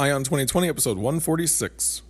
Ion 2020, episode 146.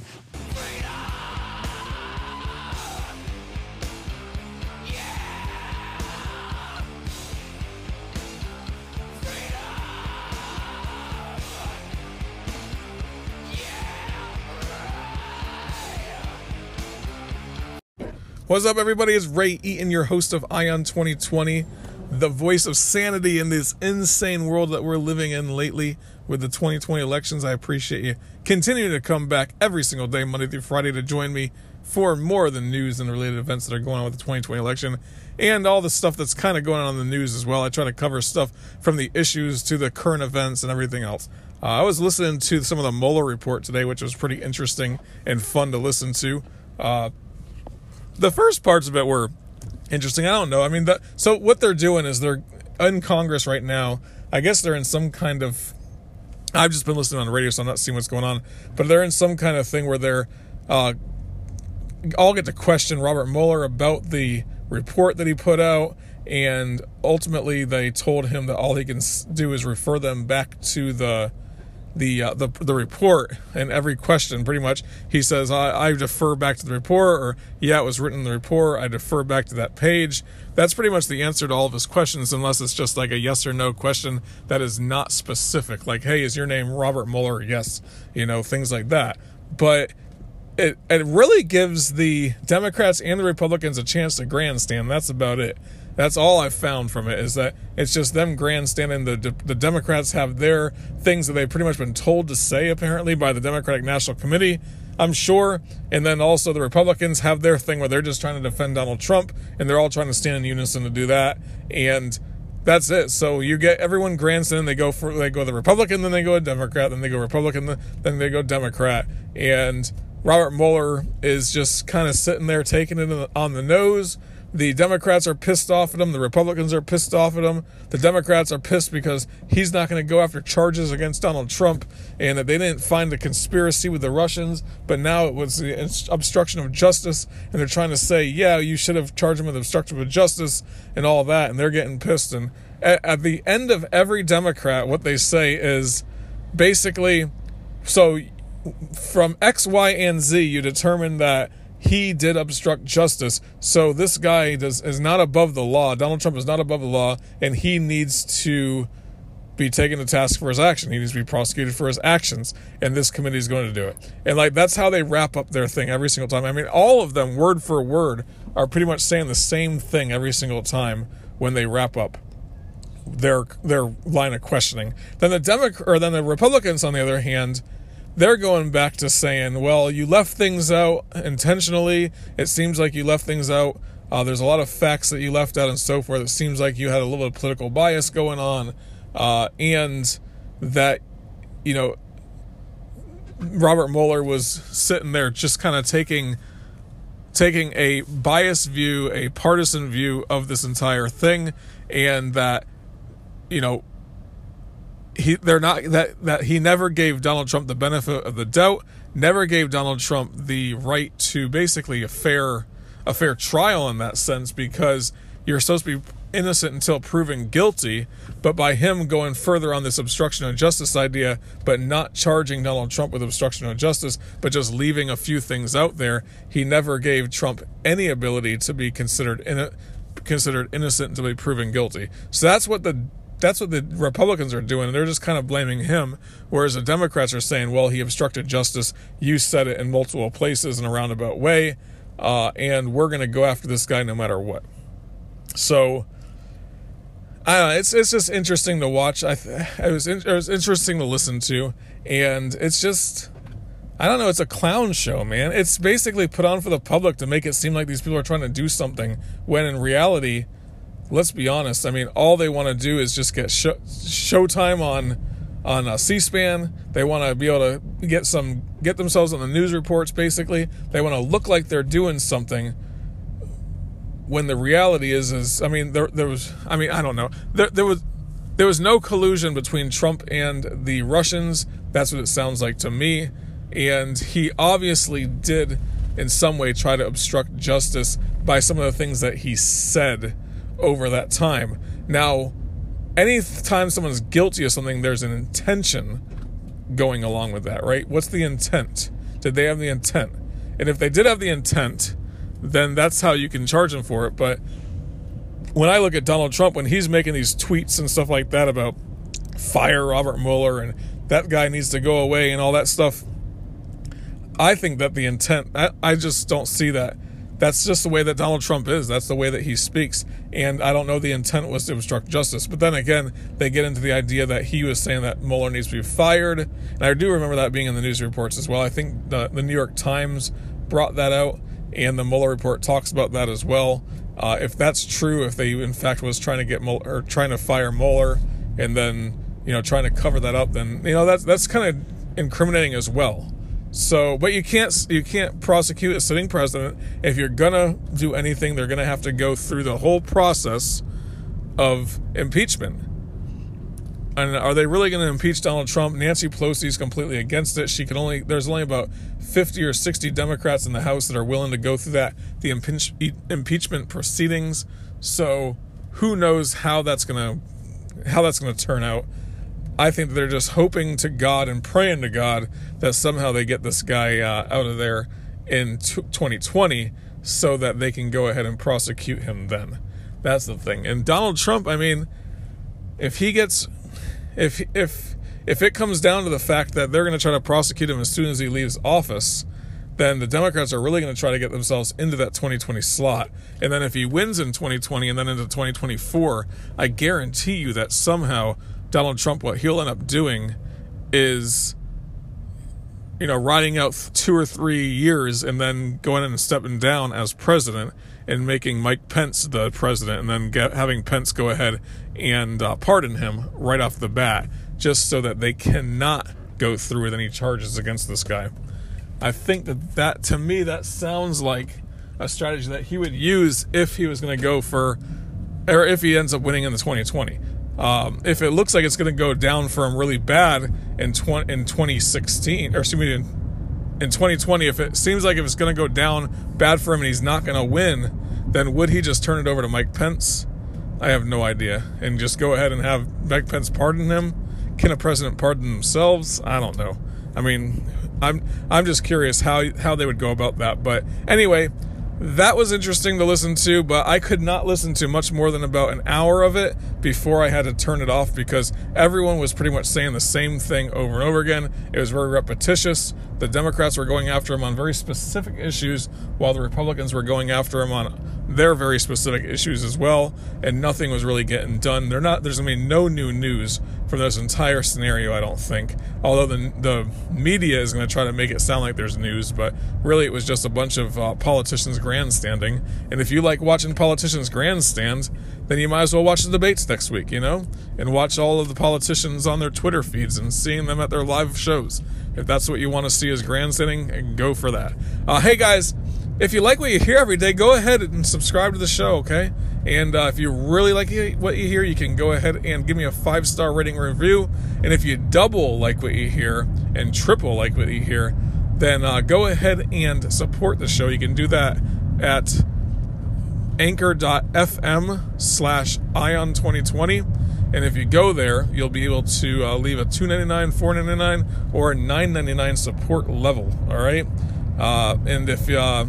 What's up, everybody? It's Ray Eaton, your host of Ion 2020, the voice of sanity in this insane world that we're living in lately with the 2020 elections. I appreciate you continuing to come back every single day, Monday through Friday, to join me for more of the news and related events that are going on with the 2020 election and all the stuff that's kind of going on in the news as well. I try to cover stuff from the issues to the current events and everything else. Uh, I was listening to some of the Mueller report today, which was pretty interesting and fun to listen to. Uh, the first parts of it were interesting. I don't know. I mean, the, so what they're doing is they're in Congress right now. I guess they're in some kind of. I've just been listening on the radio, so I'm not seeing what's going on. But they're in some kind of thing where they're uh, all get to question Robert Mueller about the report that he put out, and ultimately they told him that all he can do is refer them back to the the uh, the the report and every question pretty much. He says I, I defer back to the report or yeah it was written in the report. I defer back to that page. That's pretty much the answer to all of his questions unless it's just like a yes or no question that is not specific like hey is your name Robert Mueller? Yes you know things like that. But it it really gives the Democrats and the Republicans a chance to grandstand. That's about it that's all I've found from it is that it's just them grandstanding. The the Democrats have their things that they've pretty much been told to say apparently by the Democratic National Committee. I'm sure, and then also the Republicans have their thing where they're just trying to defend Donald Trump, and they're all trying to stand in unison to do that. And that's it. So you get everyone grandstanding. They go for they go the Republican, then they go a Democrat, then they go Republican, then they go Democrat, and Robert Mueller is just kind of sitting there taking it on the nose the Democrats are pissed off at him. The Republicans are pissed off at him. The Democrats are pissed because he's not going to go after charges against Donald Trump and that they didn't find the conspiracy with the Russians, but now it was the obstruction of justice. And they're trying to say, yeah, you should have charged him with obstruction of justice and all that. And they're getting pissed. And at, at the end of every Democrat, what they say is basically so from X, Y, and Z, you determine that he did obstruct justice. So this guy does is not above the law. Donald Trump is not above the law, and he needs to be taken to task for his action. He needs to be prosecuted for his actions, and this committee is going to do it. And like that's how they wrap up their thing every single time. I mean, all of them, word for word, are pretty much saying the same thing every single time when they wrap up their their line of questioning. Then the Democrat or then the Republicans, on the other hand they're going back to saying, well, you left things out intentionally. It seems like you left things out. Uh, there's a lot of facts that you left out and so forth. It seems like you had a little bit of political bias going on, uh, and that, you know, Robert Mueller was sitting there just kind of taking taking a biased view, a partisan view of this entire thing, and that, you know, he they're not that that he never gave Donald Trump the benefit of the doubt, never gave Donald Trump the right to basically a fair a fair trial in that sense because you're supposed to be innocent until proven guilty, but by him going further on this obstruction of justice idea, but not charging Donald Trump with obstruction of justice, but just leaving a few things out there, he never gave Trump any ability to be considered in it, considered innocent until be proven guilty. So that's what the that's what the Republicans are doing. They're just kind of blaming him, whereas the Democrats are saying, well, he obstructed justice. You said it in multiple places in a roundabout way, uh, and we're going to go after this guy no matter what. So, know. It's it's just interesting to watch. I it was in, it was interesting to listen to, and it's just. I don't know, it's a clown show, man. It's basically put on for the public to make it seem like these people are trying to do something when in reality let's be honest. I mean, all they want to do is just get show, showtime on on uh, C-SPAN. They want to be able to get some get themselves on the news reports. Basically, they want to look like they're doing something. When the reality is, is I mean, there there was I mean I don't know there there was there was no collusion between Trump and the Russians. That's what it sounds like to me. And he obviously did, in some way, try to obstruct justice by some of the things that he said over that time. Now, anytime someone's guilty of something, there's an intention going along with that, right? What's the intent? Did they have the intent? And if they did have the intent, then that's how you can charge them for it. But when I look at Donald Trump, when he's making these tweets and stuff like that about fire Robert Mueller and that guy needs to go away and all that stuff, I think that the intent, I, I just don't see that. That's just the way that Donald Trump is. That's the way that he speaks. And I don't know the intent was to obstruct justice. But then again, they get into the idea that he was saying that Mueller needs to be fired. And I do remember that being in the news reports as well. I think the, the New York Times brought that out, and the Mueller report talks about that as well. Uh, if that's true, if they in fact was trying to get Mueller, or trying to fire Mueller and then you know trying to cover that up, then you know that's that's kind of incriminating as well. So, but you can't you can't prosecute a sitting president if you're gonna do anything. They're gonna have to go through the whole process of impeachment. And are they really going to impeach Donald Trump? Nancy Pelosi is completely against it. She can only there's only about 50 or 60 Democrats in the House that are willing to go through that the impeach, impeachment proceedings. So who knows how that's going to how that's going to turn out. I think they're just hoping to God and praying to God that somehow they get this guy uh, out of there in t- 2020 so that they can go ahead and prosecute him then. That's the thing. And Donald Trump, I mean, if he gets if if if it comes down to the fact that they're going to try to prosecute him as soon as he leaves office, then the Democrats are really going to try to get themselves into that 2020 slot. And then if he wins in 2020 and then into 2024, I guarantee you that somehow Donald Trump, what he'll end up doing is, you know, riding out two or three years and then going in and stepping down as president and making Mike Pence the president and then get, having Pence go ahead and uh, pardon him right off the bat just so that they cannot go through with any charges against this guy. I think that that to me that sounds like a strategy that he would use if he was going to go for or if he ends up winning in the 2020. Um, if it looks like it's going to go down for him really bad in 20, in 2016 or excuse me in, in 2020 if it seems like if it's going to go down bad for him and he's not going to win then would he just turn it over to Mike Pence? I have no idea. And just go ahead and have Mike Pence pardon him? Can a president pardon themselves? I don't know. I mean, I'm I'm just curious how how they would go about that. But anyway, that was interesting to listen to, but I could not listen to much more than about an hour of it before I had to turn it off because everyone was pretty much saying the same thing over and over again. It was very repetitious. The Democrats were going after him on very specific issues, while the Republicans were going after him on their very specific issues as well, and nothing was really getting done. They're not. There's gonna be no new news from this entire scenario, I don't think. Although the the media is going to try to make it sound like there's news, but really it was just a bunch of uh, politicians grandstanding. And if you like watching politicians grandstand, then you might as well watch the debates next week, you know, and watch all of the politicians on their Twitter feeds and seeing them at their live shows. If that's what you want to see as grandstanding, go for that. Uh, hey guys, if you like what you hear every day, go ahead and subscribe to the show, okay? And uh, if you really like what you hear, you can go ahead and give me a five star rating review. And if you double like what you hear and triple like what you hear, then uh, go ahead and support the show. You can do that at anchor.fm slash ion 2020 and if you go there you'll be able to uh, leave a 299 499 or 999 support level all right uh, and if uh,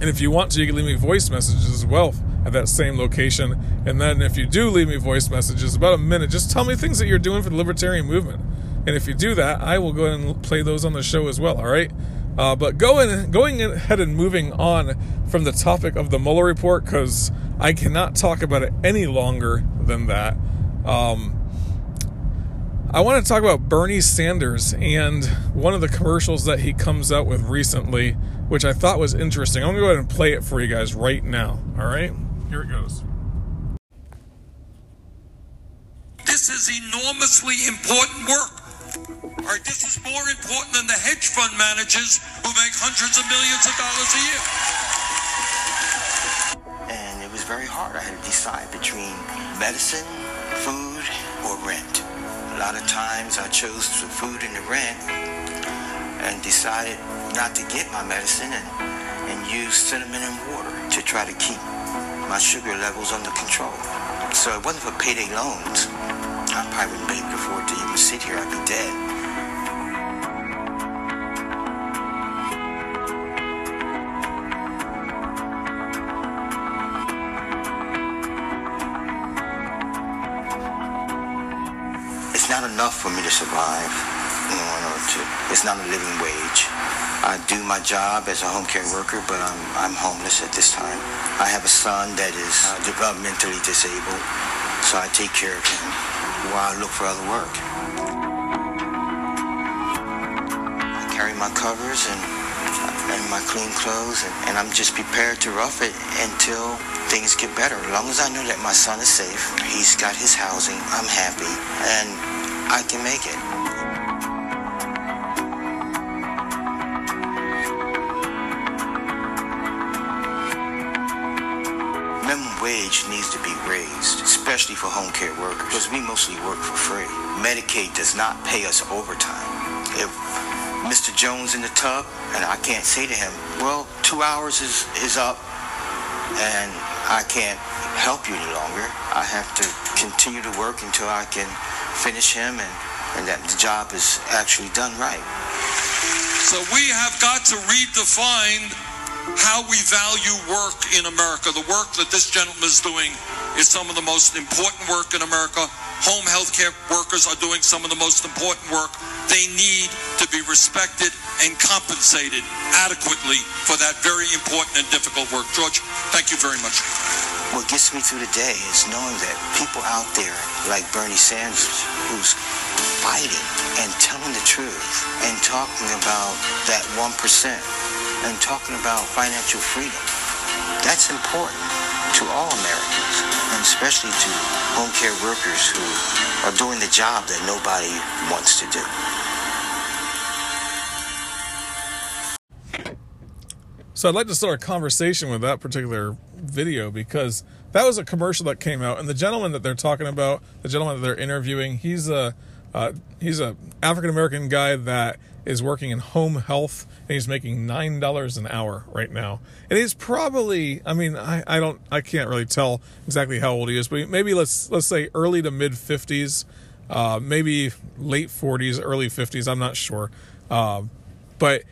and if you want to you can leave me voice messages as well at that same location. And then if you do leave me voice messages, about a minute, just tell me things that you're doing for the libertarian movement. And if you do that, I will go ahead and play those on the show as well. All right. Uh, but going going ahead and moving on from the topic of the Mueller report because I cannot talk about it any longer than that. Um, I want to talk about Bernie Sanders and one of the commercials that he comes out with recently, which I thought was interesting. I'm going to go ahead and play it for you guys right now. All right. Here it goes. This is is enormously important work. All right, this is more important than the hedge fund managers who make hundreds of millions of dollars a year. And it was very hard. I had to decide between medicine, food, or rent. A lot of times I chose the food and the rent and decided not to get my medicine and, and use cinnamon and water to try to keep my sugar levels under control. So it wasn't for payday loans. I probably wouldn't be able to afford to even sit here. I'd be dead. It's not enough for me to survive. To, it's not a living wage. I do my job as a home care worker, but I'm, I'm homeless at this time. I have a son that is uh, developmentally disabled, so I take care of him while I look for other work. I carry my covers and, and my clean clothes, and, and I'm just prepared to rough it until things get better. As long as I know that my son is safe, he's got his housing, I'm happy, and I can make it. Raised, especially for home care workers, because we mostly work for free. Medicaid does not pay us overtime. If Mr. Jones in the tub, and I can't say to him, well, two hours is, is up, and I can't help you any longer. I have to continue to work until I can finish him and, and that the job is actually done right. So we have got to redefine how we value work in America. The work that this gentleman is doing is some of the most important work in America. Home health care workers are doing some of the most important work. They need to be respected and compensated adequately for that very important and difficult work. George, thank you very much. What gets me through the day is knowing that people out there like Bernie Sanders, who's fighting and telling the truth and talking about that 1% and talking about financial freedom, that's important to all Americans, and especially to home care workers who are doing the job that nobody wants to do. So I'd like to start a conversation with that particular video because that was a commercial that came out, and the gentleman that they're talking about, the gentleman that they're interviewing, he's a uh, he's a African American guy that is working in home health, and he's making nine dollars an hour right now. And he's probably, I mean, I, I don't, I can't really tell exactly how old he is, but maybe let's let's say early to mid fifties, uh, maybe late forties, early fifties. I'm not sure, uh, but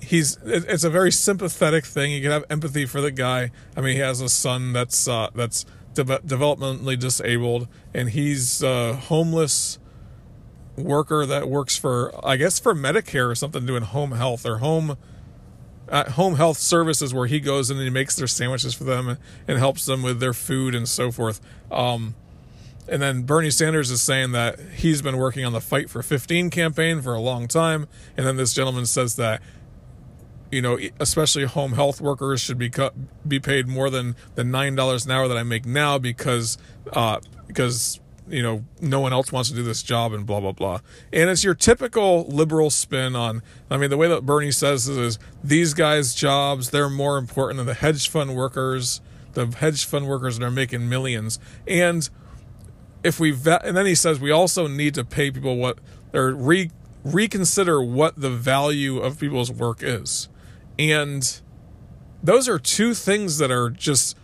he's it's a very sympathetic thing. You can have empathy for the guy. I mean, he has a son that's uh, that's de- developmentally disabled, and he's uh, homeless worker that works for I guess for Medicare or something doing home health or home uh, home health services where he goes and he makes their sandwiches for them and, and helps them with their food and so forth. Um, and then Bernie Sanders is saying that he's been working on the Fight for 15 campaign for a long time. And then this gentleman says that, you know, especially home health workers should be cut, be paid more than the nine dollars an hour that I make now because uh, because you know no one else wants to do this job and blah blah blah. And it's your typical liberal spin on i mean the way that bernie says this is these guys jobs they're more important than the hedge fund workers the hedge fund workers that are making millions. And if we vet, and then he says we also need to pay people what or re, reconsider what the value of people's work is. And those are two things that are just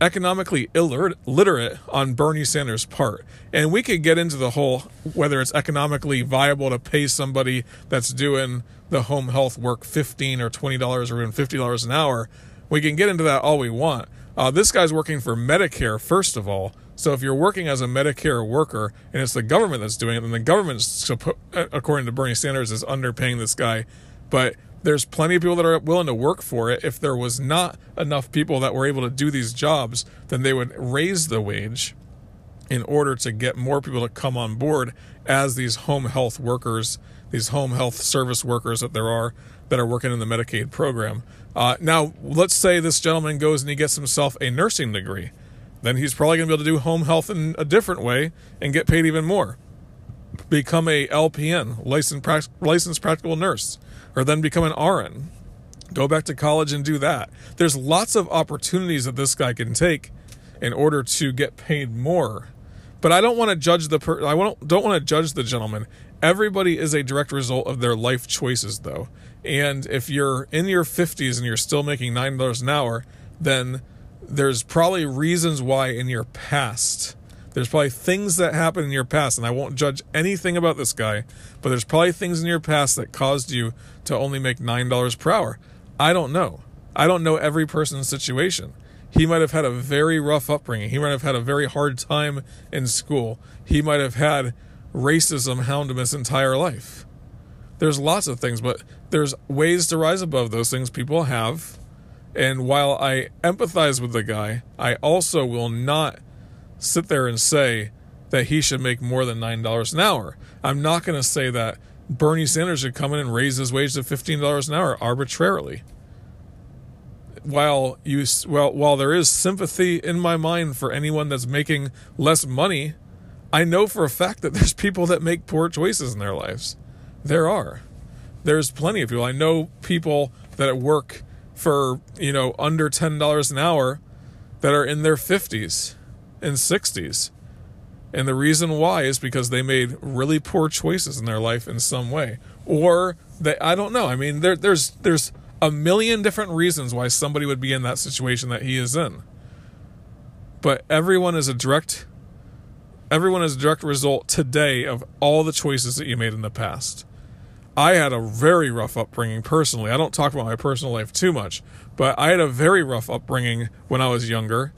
economically illiterate on Bernie Sanders' part. And we could get into the whole whether it's economically viable to pay somebody that's doing the home health work 15 or twenty dollars or even fifty dollars an hour. We can get into that all we want. Uh, this guy's working for Medicare first of all. So if you're working as a Medicare worker and it's the government that's doing it, then the government, according to Bernie Sanders, is underpaying this guy. But there's plenty of people that are willing to work for it. If there was not enough people that were able to do these jobs, then they would raise the wage in order to get more people to come on board as these home health workers, these home health service workers that there are that are working in the Medicaid program. Uh, now, let's say this gentleman goes and he gets himself a nursing degree. then he's probably going to be able to do home health in a different way and get paid even more. Become a LPN, licensed, licensed practical nurse, or then become an RN. Go back to college and do that. There's lots of opportunities that this guy can take in order to get paid more. But I don't want to judge the per- I don't don't want to judge the gentleman. Everybody is a direct result of their life choices though. And if you're in your 50s and you're still making $9 an hour, then there's probably reasons why in your past. There's probably things that happened in your past, and I won't judge anything about this guy, but there's probably things in your past that caused you to only make $9 per hour. I don't know. I don't know every person's situation. He might have had a very rough upbringing. He might have had a very hard time in school. He might have had racism hound him his entire life. There's lots of things, but there's ways to rise above those things people have. And while I empathize with the guy, I also will not sit there and say that he should make more than $9 an hour. I'm not going to say that Bernie Sanders should come in and raise his wage to $15 an hour arbitrarily. While you well while there is sympathy in my mind for anyone that's making less money, I know for a fact that there's people that make poor choices in their lives. There are. There's plenty of people. I know people that work for, you know, under $10 an hour that are in their 50s and 60s. And the reason why is because they made really poor choices in their life in some way. Or they I don't know. I mean there there's there's a million different reasons why somebody would be in that situation that he is in. But everyone is a direct everyone is a direct result today of all the choices that you made in the past. I had a very rough upbringing personally. I don't talk about my personal life too much, but I had a very rough upbringing when I was younger,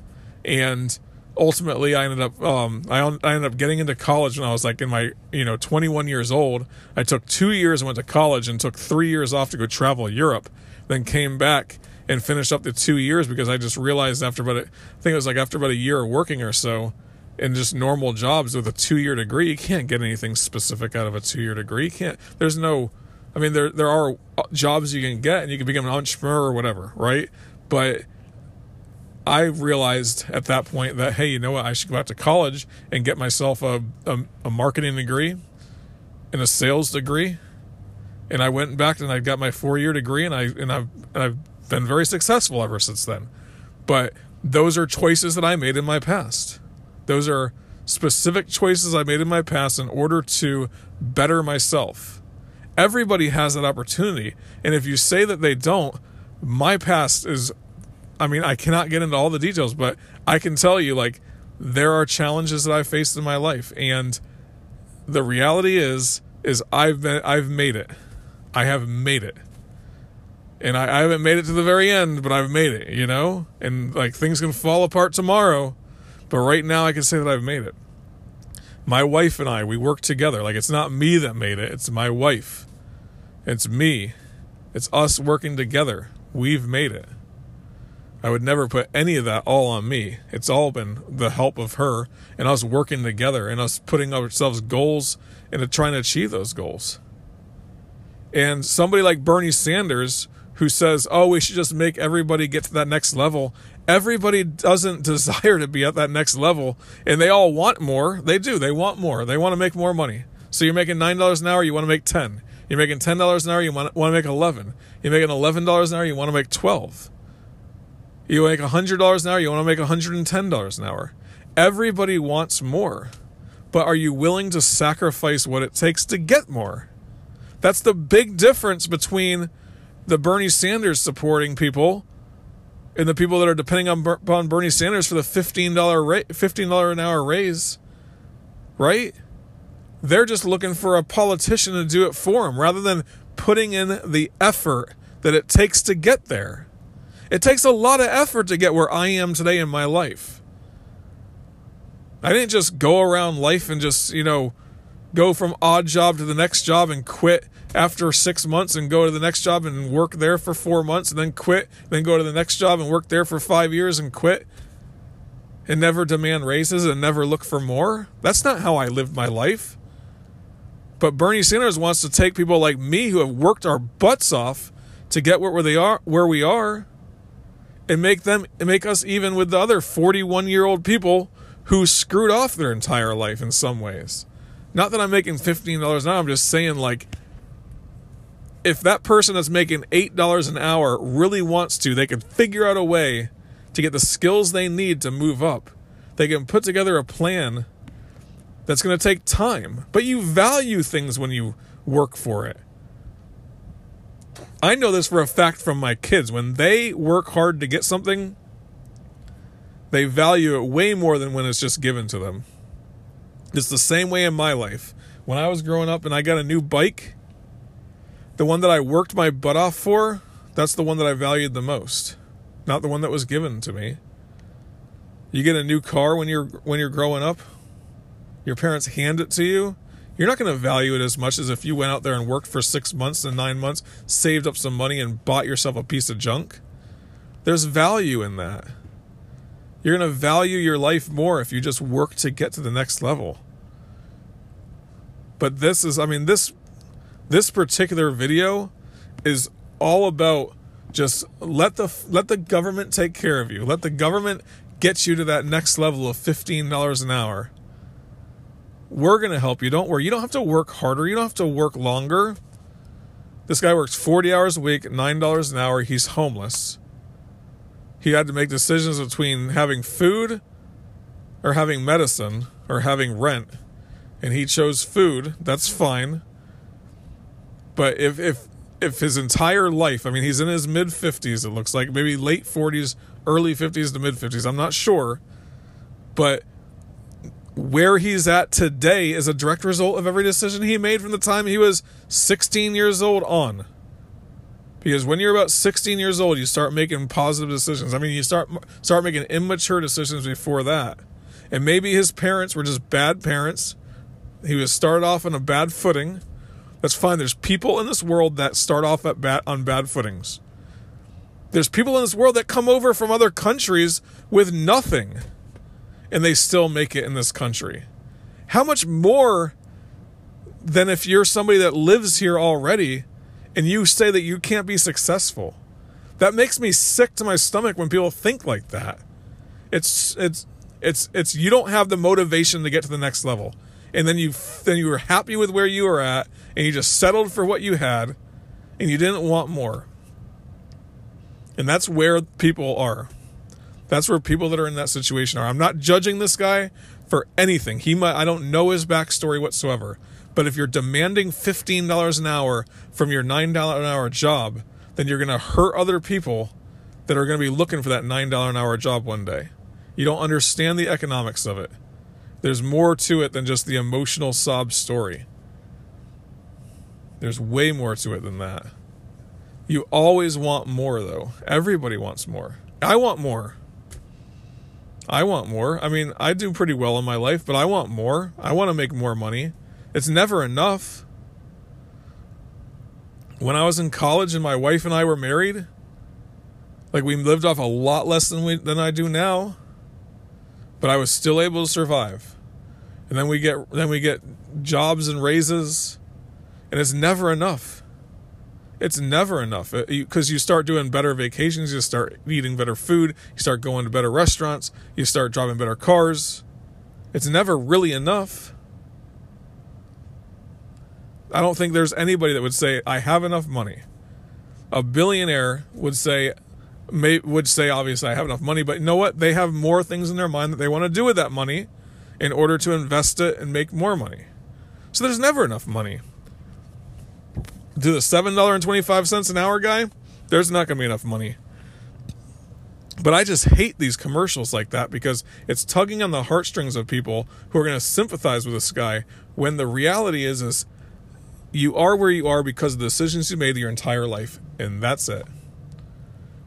and ultimately I ended up um, I, I ended up getting into college when I was like in my you know 21 years old. I took two years and went to college and took three years off to go travel Europe, then came back and finished up the two years because I just realized after about a, I think it was like after about a year of working or so in just normal jobs with a two year degree, you can't get anything specific out of a two year degree. You can't. There's no. I mean, there there are jobs you can get, and you can become an entrepreneur or whatever, right? But I realized at that point that hey, you know what? I should go back to college and get myself a a, a marketing degree and a sales degree. And I went back and I got my four year degree, and I and I've and I've been very successful ever since then. But those are choices that I made in my past. Those are specific choices I made in my past in order to better myself. Everybody has that opportunity. And if you say that they don't, my past is, I mean, I cannot get into all the details, but I can tell you, like, there are challenges that I've faced in my life. And the reality is, is I've been, I've made it. I have made it. And I, I haven't made it to the very end, but I've made it, you know? And like things can fall apart tomorrow but right now, I can say that I've made it. My wife and I, we work together. Like, it's not me that made it, it's my wife. It's me. It's us working together. We've made it. I would never put any of that all on me. It's all been the help of her and us working together and us putting ourselves goals and trying to achieve those goals. And somebody like Bernie Sanders, who says, oh, we should just make everybody get to that next level. Everybody doesn't desire to be at that next level and they all want more. They do. They want more. They want to make more money. So you're making $9 an hour you want to make 10 you're making $10 an hour you want, to make 11 you're making $11 an hour you want to make 12 you make $100 an hour you want to make $110 an hour everybody wants more but are you willing to sacrifice what it takes to get more that's the big difference between the bernie sanders supporting people and the people that are depending on, on Bernie Sanders for the $15, ra- $15 an hour raise, right? They're just looking for a politician to do it for them rather than putting in the effort that it takes to get there. It takes a lot of effort to get where I am today in my life. I didn't just go around life and just, you know, go from odd job to the next job and quit after six months and go to the next job and work there for four months and then quit, then go to the next job and work there for five years and quit and never demand raises and never look for more. That's not how I lived my life. But Bernie Sanders wants to take people like me who have worked our butts off to get where they are where we are and make them and make us even with the other 41 year old people who screwed off their entire life in some ways. Not that I'm making $15 an hour, I'm just saying like if that person that's making $8 an hour really wants to, they can figure out a way to get the skills they need to move up. They can put together a plan that's going to take time, but you value things when you work for it. I know this for a fact from my kids. When they work hard to get something, they value it way more than when it's just given to them. It's the same way in my life. When I was growing up and I got a new bike, the one that I worked my butt off for, that's the one that I valued the most, not the one that was given to me. You get a new car when you're when you're growing up, your parents hand it to you, you're not going to value it as much as if you went out there and worked for 6 months and 9 months, saved up some money and bought yourself a piece of junk. There's value in that. You're going to value your life more if you just work to get to the next level. But this is I mean this this particular video is all about just let the let the government take care of you. Let the government get you to that next level of $15 an hour. We're going to help you. Don't worry. You don't have to work harder. You don't have to work longer. This guy works 40 hours a week, $9 an hour. He's homeless. He had to make decisions between having food or having medicine or having rent. And he chose food. That's fine. But if if if his entire life, I mean he's in his mid 50s it looks like, maybe late 40s, early 50s to mid 50s, I'm not sure. But where he's at today is a direct result of every decision he made from the time he was 16 years old on. Because when you're about 16 years old, you start making positive decisions. I mean, you start start making immature decisions before that. And maybe his parents were just bad parents. He was started off on a bad footing. That's fine. There's people in this world that start off at bad, on bad footings. There's people in this world that come over from other countries with nothing and they still make it in this country. How much more than if you're somebody that lives here already and you say that you can't be successful? That makes me sick to my stomach when people think like that. It's it's it's it's you don't have the motivation to get to the next level. And then you then you were happy with where you were at and you just settled for what you had and you didn't want more. And that's where people are. That's where people that are in that situation are. I'm not judging this guy for anything. He might I don't know his backstory whatsoever. But if you're demanding $15 an hour from your $9 an hour job, then you're going to hurt other people that are going to be looking for that $9 an hour job one day. You don't understand the economics of it. There's more to it than just the emotional sob story. There's way more to it than that. You always want more, though. Everybody wants more. I want more. I want more. I mean, I do pretty well in my life, but I want more. I want to make more money. It's never enough. When I was in college and my wife and I were married, like we lived off a lot less than we than I do now, but I was still able to survive. And then we get then we get jobs and raises, and it's never enough. It's never enough uh, because you start doing better vacations, you start eating better food, you start going to better restaurants, you start driving better cars. It's never really enough. I don't think there's anybody that would say I have enough money. A billionaire would say may, would say obviously I have enough money, but you know what? They have more things in their mind that they want to do with that money in order to invest it and make more money. So there's never enough money. To the $7.25 an hour guy, there's not going to be enough money. But I just hate these commercials like that because it's tugging on the heartstrings of people who are going to sympathize with this guy when the reality is is you are where you are because of the decisions you made your entire life and that's it.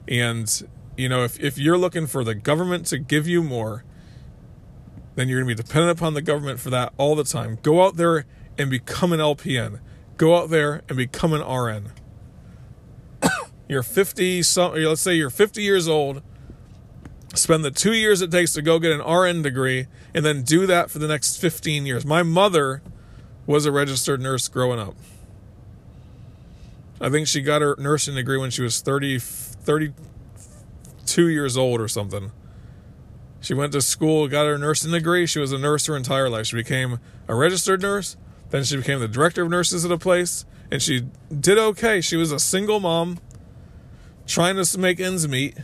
And you know, if if you're looking for the government to give you more, then you're going to be dependent upon the government for that all the time. Go out there and become an LPN. Go out there and become an RN. you're 50 some let's say you're 50 years old spend the two years it takes to go get an RN degree, and then do that for the next 15 years. My mother was a registered nurse growing up. I think she got her nursing degree when she was 30, 32 two years old or something. She went to school, got her nursing degree. She was a nurse her entire life. She became a registered nurse. Then she became the director of nurses at a place, and she did okay. She was a single mom trying to make ends meet.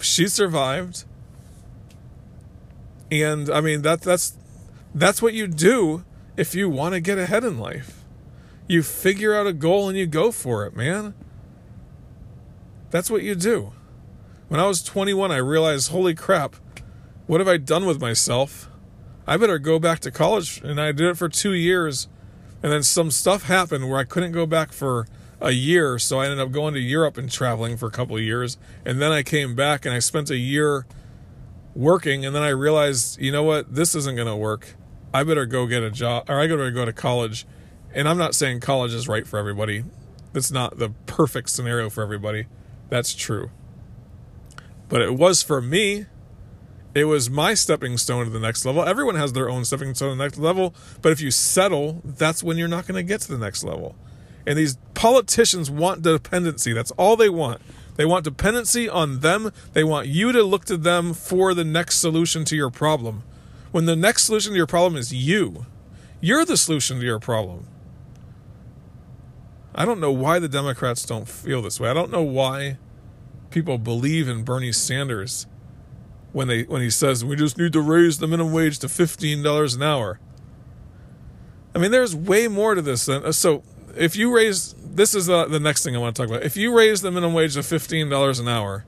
She survived. And I mean that that's that's what you do if you want to get ahead in life. You figure out a goal and you go for it, man. That's what you do. When I was 21, I realized, holy crap, what have I done with myself? I better go back to college. And I did it for two years. And then some stuff happened where I couldn't go back for a year. So I ended up going to Europe and traveling for a couple of years. And then I came back and I spent a year working. And then I realized, you know what? This isn't going to work. I better go get a job or I better go to college. And I'm not saying college is right for everybody. That's not the perfect scenario for everybody. That's true. But it was for me. It was my stepping stone to the next level. Everyone has their own stepping stone to the next level. But if you settle, that's when you're not going to get to the next level. And these politicians want dependency. That's all they want. They want dependency on them. They want you to look to them for the next solution to your problem. When the next solution to your problem is you, you're the solution to your problem. I don't know why the Democrats don't feel this way. I don't know why people believe in Bernie Sanders when they when he says we just need to raise the minimum wage to fifteen dollars an hour. I mean, there's way more to this than uh, so. If you raise this is the, the next thing I want to talk about. If you raise the minimum wage to fifteen dollars an hour,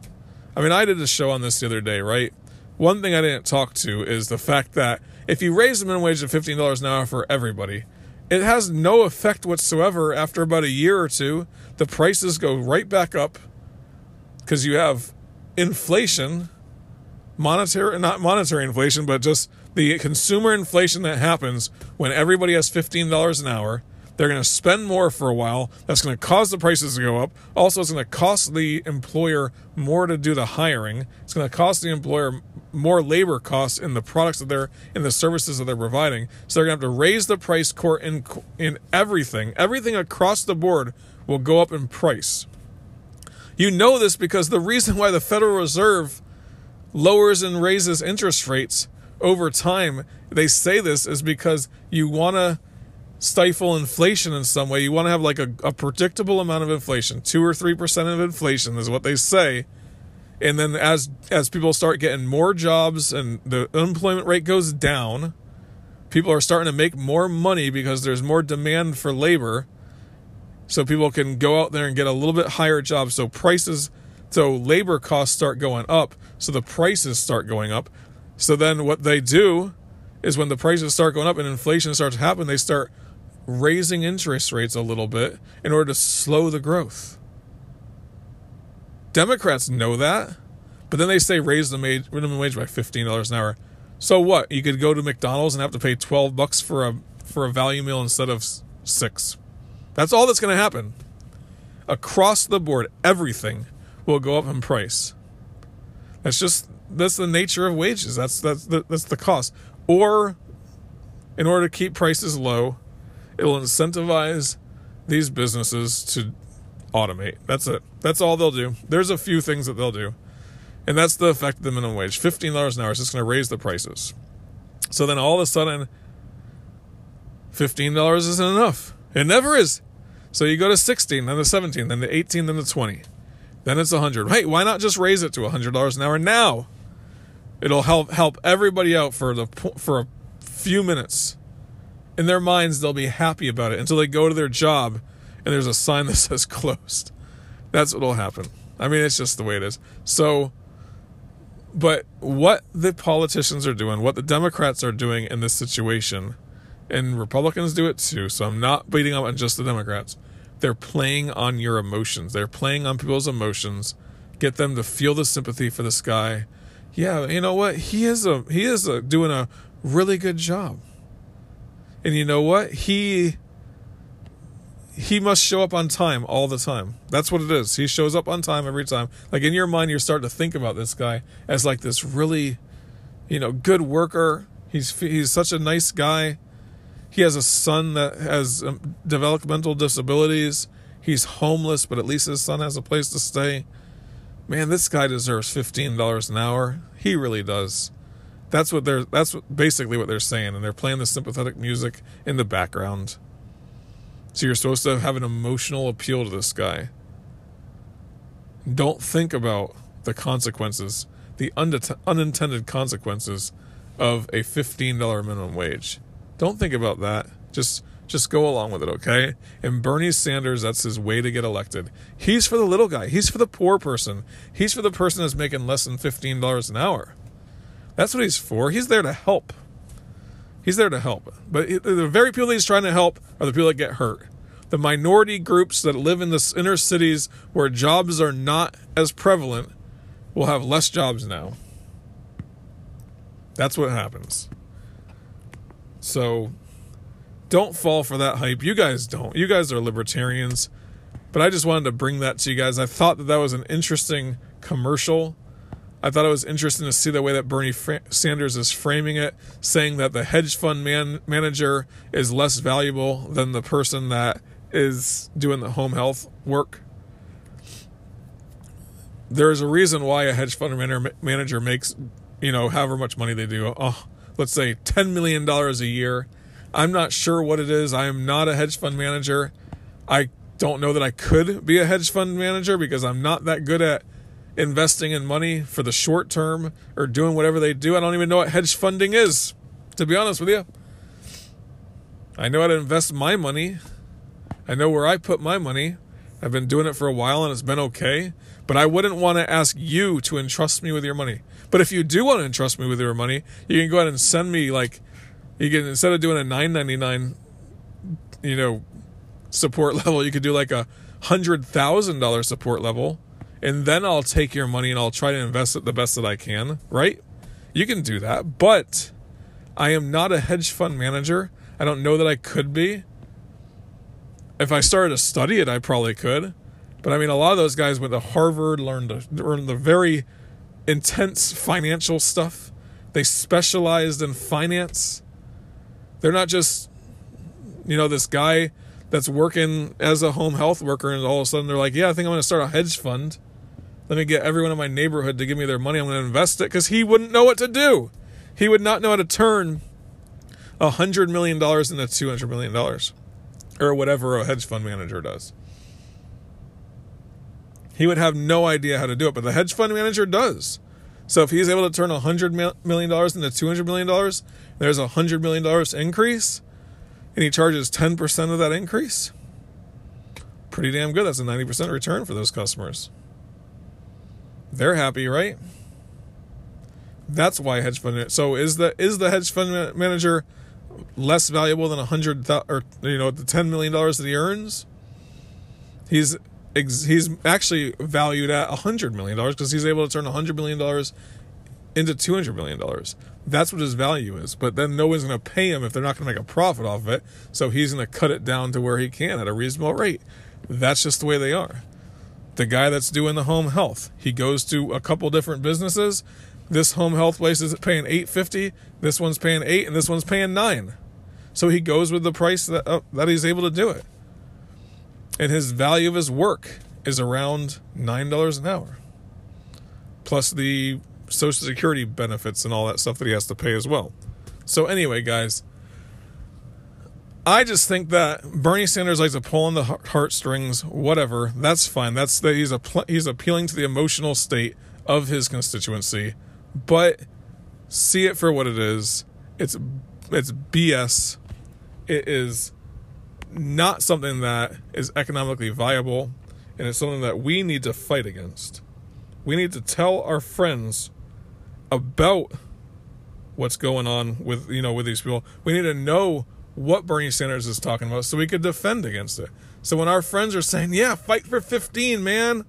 I mean, I did a show on this the other day, right? One thing I didn't talk to is the fact that if you raise the minimum wage to fifteen dollars an hour for everybody, it has no effect whatsoever after about a year or two. The prices go right back up because you have inflation, monetary, not monetary inflation, but just the consumer inflation that happens when everybody has $15 an hour. They're going to spend more for a while. That's going to cause the prices to go up. Also, it's going to cost the employer more to do the hiring. It's going to cost the employer more labor costs in the products that they're in the services that they're providing. So they're going to have to raise the price core in in everything. Everything across the board will go up in price. You know this because the reason why the Federal Reserve lowers and raises interest rates over time, they say this is because you want to stifle inflation in some way. You want to have like a, a predictable amount of inflation, two or three percent of inflation is what they say. And then as as people start getting more jobs and the unemployment rate goes down, people are starting to make more money because there's more demand for labor. So people can go out there and get a little bit higher jobs. So prices, so labor costs start going up. So the prices start going up. So then what they do is when the prices start going up and inflation starts to happen, they start raising interest rates a little bit in order to slow the growth. Democrats know that, but then they say raise the minimum wage by fifteen dollars an hour. So what? You could go to McDonald's and have to pay twelve bucks for a for a value meal instead of six. That's all that's going to happen. Across the board, everything will go up in price. That's just that's the nature of wages. That's that's the, that's the cost. Or in order to keep prices low, it will incentivize these businesses to automate. That's it. That's all they'll do. There's a few things that they'll do. And that's the effect of the minimum wage. $15 an hour is just going to raise the prices. So then all of a sudden, $15 isn't enough. It never is. So you go to 16, then to 17, then to 18, then to 20. Then it's 100. Hey, why not just raise it to $100 an hour now? It'll help help everybody out for the for a few minutes. In their minds, they'll be happy about it until they go to their job and there's a sign that says closed. That's what'll happen. I mean, it's just the way it is. So, but what the politicians are doing, what the Democrats are doing in this situation, and Republicans do it too. So I'm not beating up on just the Democrats. They're playing on your emotions. They're playing on people's emotions. Get them to feel the sympathy for this guy. Yeah, you know what? He is a he is a, doing a really good job. And you know what? He he must show up on time all the time. That's what it is. He shows up on time every time. Like in your mind, you're starting to think about this guy as like this really, you know, good worker. He's he's such a nice guy. He has a son that has um, developmental disabilities. He's homeless, but at least his son has a place to stay. man, this guy deserves $15 an hour. He really does. That's what they're that's basically what they're saying and they're playing the sympathetic music in the background. So you're supposed to have an emotional appeal to this guy. Don't think about the consequences, the unintended consequences of a $15 minimum wage. Don't think about that. Just just go along with it, okay? And Bernie Sanders, that's his way to get elected. He's for the little guy. He's for the poor person. He's for the person that's making less than $15 an hour. That's what he's for. He's there to help. He's there to help. But the very people he's trying to help are the people that get hurt. The minority groups that live in the inner cities where jobs are not as prevalent will have less jobs now. That's what happens. So don't fall for that hype. You guys don't. You guys are libertarians. But I just wanted to bring that to you guys. I thought that that was an interesting commercial. I thought it was interesting to see the way that Bernie Sanders is framing it, saying that the hedge fund man- manager is less valuable than the person that is doing the home health work. There's a reason why a hedge fund manager makes, you know, however much money they do. Oh, let's say $10 million a year I'm not sure what it is. I am not a hedge fund manager. I don't know that I could be a hedge fund manager because I'm not that good at investing in money for the short term or doing whatever they do. I don't even know what hedge funding is, to be honest with you. I know how to invest my money. I know where I put my money. I've been doing it for a while and it's been okay. But I wouldn't want to ask you to entrust me with your money. But if you do want to entrust me with your money, you can go ahead and send me like you can instead of doing a nine ninety nine, you know, support level, you could do like a hundred thousand dollar support level, and then I'll take your money and I'll try to invest it the best that I can. Right? You can do that, but I am not a hedge fund manager. I don't know that I could be. If I started to study it, I probably could. But I mean, a lot of those guys went to Harvard, learned to, learned the very intense financial stuff. They specialized in finance. They're not just, you know, this guy that's working as a home health worker and all of a sudden they're like, yeah, I think I'm going to start a hedge fund. Let me get everyone in my neighborhood to give me their money. I'm going to invest it because he wouldn't know what to do. He would not know how to turn a hundred million dollars into two hundred million dollars, or whatever a hedge fund manager does. He would have no idea how to do it, but the hedge fund manager does. So if he's able to turn $100 million into $200 million, there's a $100 million increase, and he charges 10% of that increase. Pretty damn good. That's a 90% return for those customers. They're happy, right? That's why hedge fund. So is the is the hedge fund manager less valuable than a hundred or you know the ten million dollars that he earns? He's he's actually valued at $100 million because he's able to turn $100 million into $200 million. That's what his value is. But then no one's going to pay him if they're not going to make a profit off of it. So he's going to cut it down to where he can at a reasonable rate. That's just the way they are. The guy that's doing the home health, he goes to a couple different businesses. This home health place is paying 850, this one's paying 8 and this one's paying 9. So he goes with the price that uh, that he's able to do it and his value of his work is around nine dollars an hour, plus the Social Security benefits and all that stuff that he has to pay as well. So anyway, guys, I just think that Bernie Sanders likes to pull on the heartstrings. Whatever, that's fine. That's that he's a he's appealing to the emotional state of his constituency, but see it for what it is. It's it's BS. It is not something that is economically viable and it's something that we need to fight against. We need to tell our friends about what's going on with you know with these people. We need to know what Bernie Sanders is talking about so we could defend against it. So when our friends are saying, "Yeah, fight for 15, man.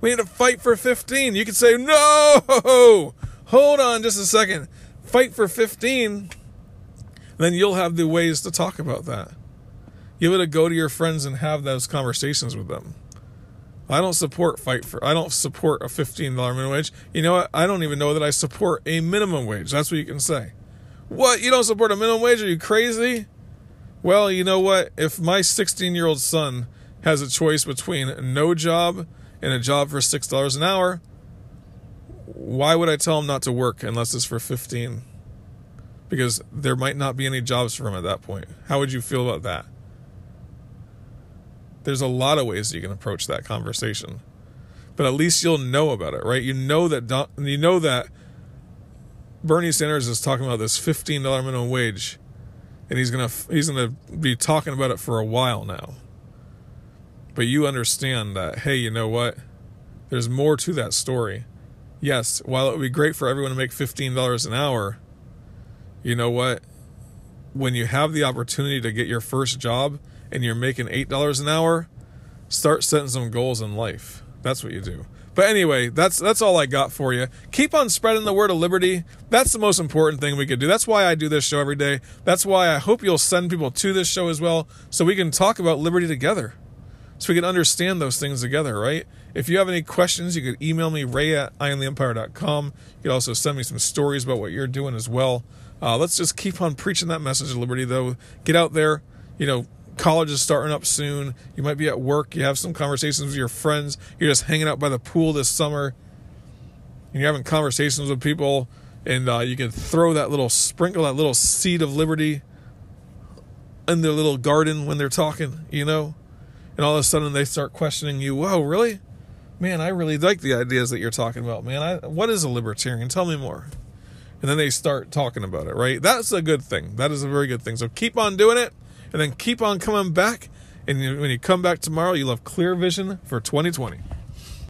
We need to fight for 15." You could say, "No! Hold on just a second. Fight for 15." Then you'll have the ways to talk about that. You able to go to your friends and have those conversations with them. I don't support fight for. I don't support a fifteen dollar minimum wage. You know what? I don't even know that I support a minimum wage. That's what you can say. What? You don't support a minimum wage? Are you crazy? Well, you know what? If my sixteen year old son has a choice between no job and a job for $6 an hour, why would I tell him not to work unless it's for 15? Because there might not be any jobs for him at that point. How would you feel about that? There's a lot of ways you can approach that conversation. But at least you'll know about it, right? You know that Don, you know that Bernie Sanders is talking about this $15 minimum wage and he's going to he's going to be talking about it for a while now. But you understand that hey, you know what? There's more to that story. Yes, while it would be great for everyone to make $15 an hour, you know what? When you have the opportunity to get your first job and you're making $8 an hour, start setting some goals in life. That's what you do. But anyway, that's that's all I got for you. Keep on spreading the word of liberty. That's the most important thing we could do. That's why I do this show every day. That's why I hope you'll send people to this show as well so we can talk about liberty together. So we can understand those things together, right? If you have any questions, you could email me, ray at iontheempire.com. You could also send me some stories about what you're doing as well. Uh, let's just keep on preaching that message of liberty, though. Get out there, you know, college is starting up soon. You might be at work. You have some conversations with your friends. You're just hanging out by the pool this summer. And you're having conversations with people. And uh, you can throw that little sprinkle, that little seed of liberty in their little garden when they're talking, you know? And all of a sudden they start questioning you. Whoa, really? Man, I really like the ideas that you're talking about, man. I, what is a libertarian? Tell me more. And then they start talking about it, right? That's a good thing. That is a very good thing. So keep on doing it and then keep on coming back. And when you come back tomorrow, you'll have clear vision for 2020.